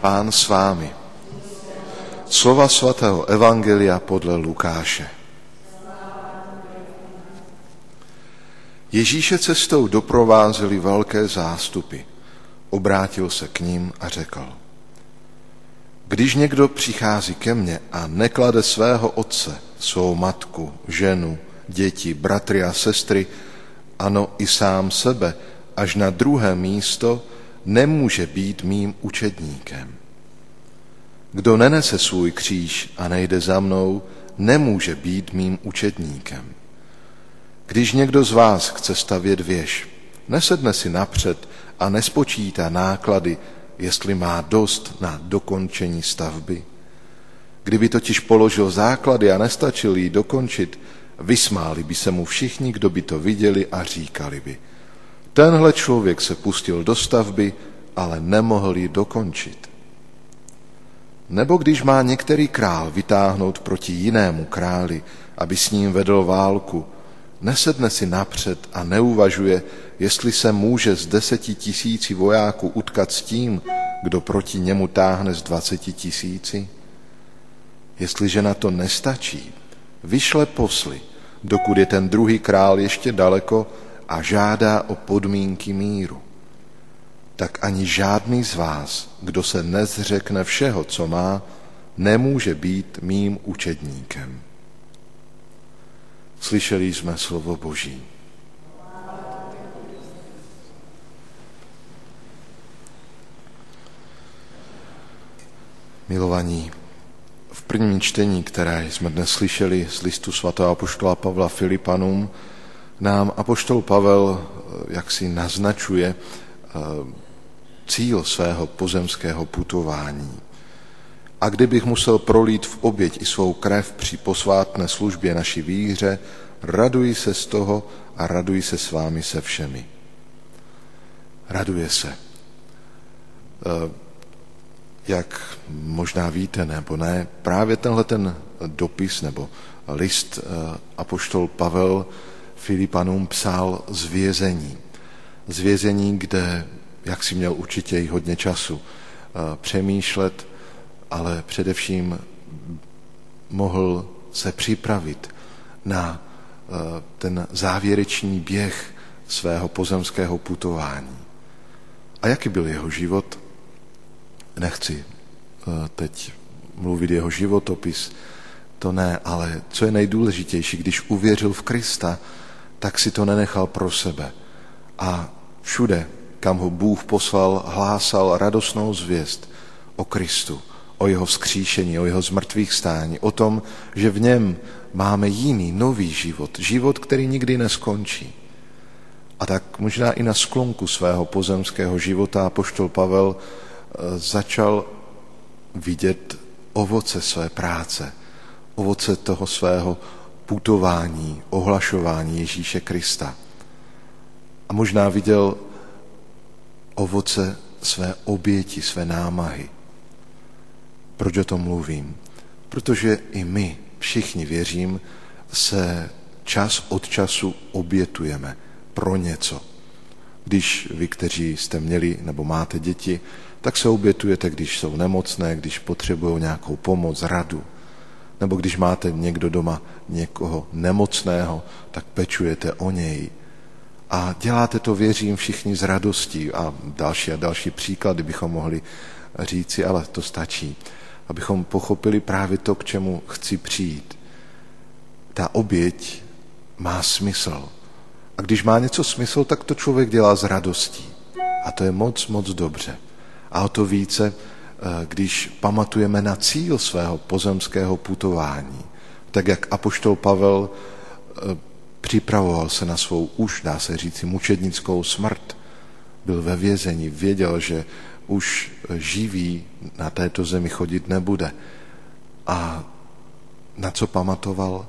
Pán s vámi. Slova svatého Evangelia podle Lukáše. Ježíše cestou doprovázeli velké zástupy. Obrátil se k ním a řekl. Když někdo přichází ke mně a neklade svého otce, svou matku, ženu, děti, bratry a sestry, ano i sám sebe, až na druhé místo, nemůže být mým učedníkem. Kdo nenese svůj kříž a nejde za mnou, nemůže být mým učedníkem. Když někdo z vás chce stavět věž, nesedne si napřed a nespočítá náklady, jestli má dost na dokončení stavby. Kdyby totiž položil základy a nestačil ji dokončit, vysmáli by se mu všichni, kdo by to viděli a říkali by. Tenhle člověk se pustil do stavby, ale nemohl ji dokončit. Nebo když má některý král vytáhnout proti jinému králi, aby s ním vedl válku, nesedne si napřed a neuvažuje, jestli se může z deseti tisíci vojáků utkat s tím, kdo proti němu táhne z dvaceti tisíci? Jestliže na to nestačí, vyšle posly, dokud je ten druhý král ještě daleko a žádá o podmínky míru. Tak ani žádný z vás, kdo se nezřekne všeho, co má, nemůže být mým učedníkem. Slyšeli jsme slovo Boží. Milovaní, v prvním čtení, které jsme dnes slyšeli z listu svatého apoštola Pavla Filipanům, nám apoštol Pavel eh, jaksi naznačuje eh, cíl svého pozemského putování. A kdybych musel prolít v oběť i svou krev při posvátné službě naší víře, raduji se z toho a raduji se s vámi se všemi. Raduje se. Eh, jak možná víte nebo ne, právě tenhle ten dopis nebo list apoštol Pavel Filipanům psal z vězení. Z vězení, kde, jak si měl určitě i hodně času eh, přemýšlet, ale především mohl se připravit na eh, ten závěrečný běh svého pozemského putování. A jaký byl jeho život? Nechci eh, teď mluvit jeho životopis, to ne, ale co je nejdůležitější, když uvěřil v Krista, tak si to nenechal pro sebe. A všude, kam ho Bůh poslal, hlásal radostnou zvěst o Kristu, o jeho vzkříšení, o jeho zmrtvých stání, o tom, že v něm máme jiný, nový život, život, který nikdy neskončí. A tak možná i na sklonku svého pozemského života poštol Pavel eh, začal vidět ovoce své práce, ovoce toho svého putování, ohlašování Ježíše Krista. A možná viděl ovoce své oběti, své námahy. Proč o tom mluvím? Protože i my, všichni věřím, se čas od času obětujeme pro něco. Když vy, kteří jste měli nebo máte děti, tak se obětujete, když jsou nemocné, když potřebují nějakou pomoc, radu. Nebo když máte někdo doma někoho nemocného, tak pečujete o něj. A děláte to, věřím, všichni z radostí. A další a další příklady bychom mohli říci, ale to stačí. Abychom pochopili právě to, k čemu chci přijít. Ta oběť má smysl. A když má něco smysl, tak to člověk dělá z radostí. A to je moc, moc dobře. A o to více, když pamatujeme na cíl svého pozemského putování, tak jak apoštol Pavel eh, připravoval se na svou už, dá se říci, mučednickou smrt, byl ve vězení, věděl, že už živý na této zemi chodit nebude. A na co pamatoval?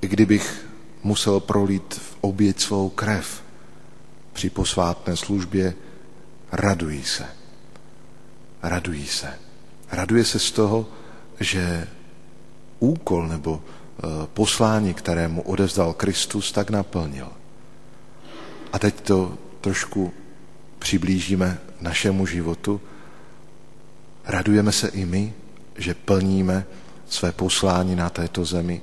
I kdybych musel prolít v oběť svou krev při posvátné službě, radují se radují se. Raduje se z toho, že úkol nebo eh, poslání, kterému odevzdal Kristus, tak naplnil. A teď to trošku přiblížíme našemu životu. radujeme se i my, že plníme své poslání na této zemi.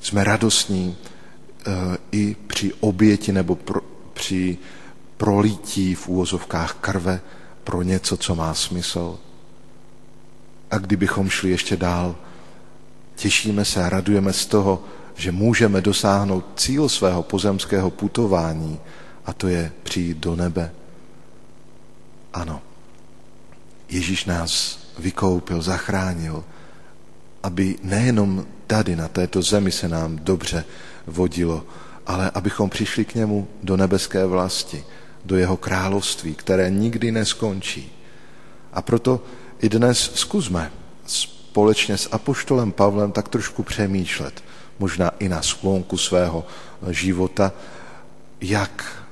Jsme radostní eh, i při oběti nebo pro, při prolítí v úvozovkách krve pro něco, co má smysl. A kdybychom šli ještě dál, těšíme se a radujeme z toho, že můžeme dosáhnout cíl svého pozemského putování a to je přijít do nebe. Ano, Ježíš nás vykoupil, zachránil, aby nejenom tady na této zemi se nám dobře vodilo, ale abychom přišli k němu do nebeské vlasti, do jeho království, které nikdy neskončí. A proto i dnes zkusme společně s apoštolem Pavlem tak trošku přemýšlet, možná i na sklonku svého života, jak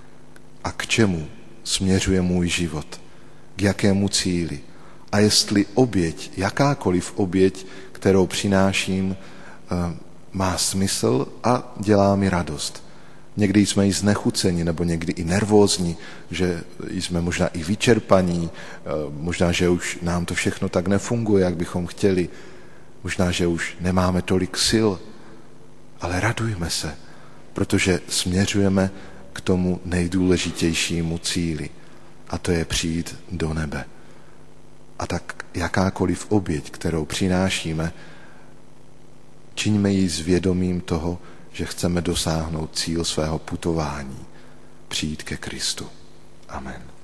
a k čemu směřuje můj život, k jakému cíli. A jestli oběť, jakákoliv oběť, kterou přináším, eh, má smysl a dělá mi radost. Někdy jsme i znechuceni, nebo někdy i nervózní, že jsme možná i vyčerpaní, eh, možná, že už nám to všechno tak nefunguje, jak bychom chtěli, možná, že už nemáme tolik sil, ale radujme se, protože směřujeme k tomu nejdůležitějšímu cíli, a to je přijít do nebe. A tak jakákoliv oběť, kterou přinášíme, čiňme ji s vědomím toho, že chceme dosáhnout cíl svého putování, přijít ke Kristu. Amen.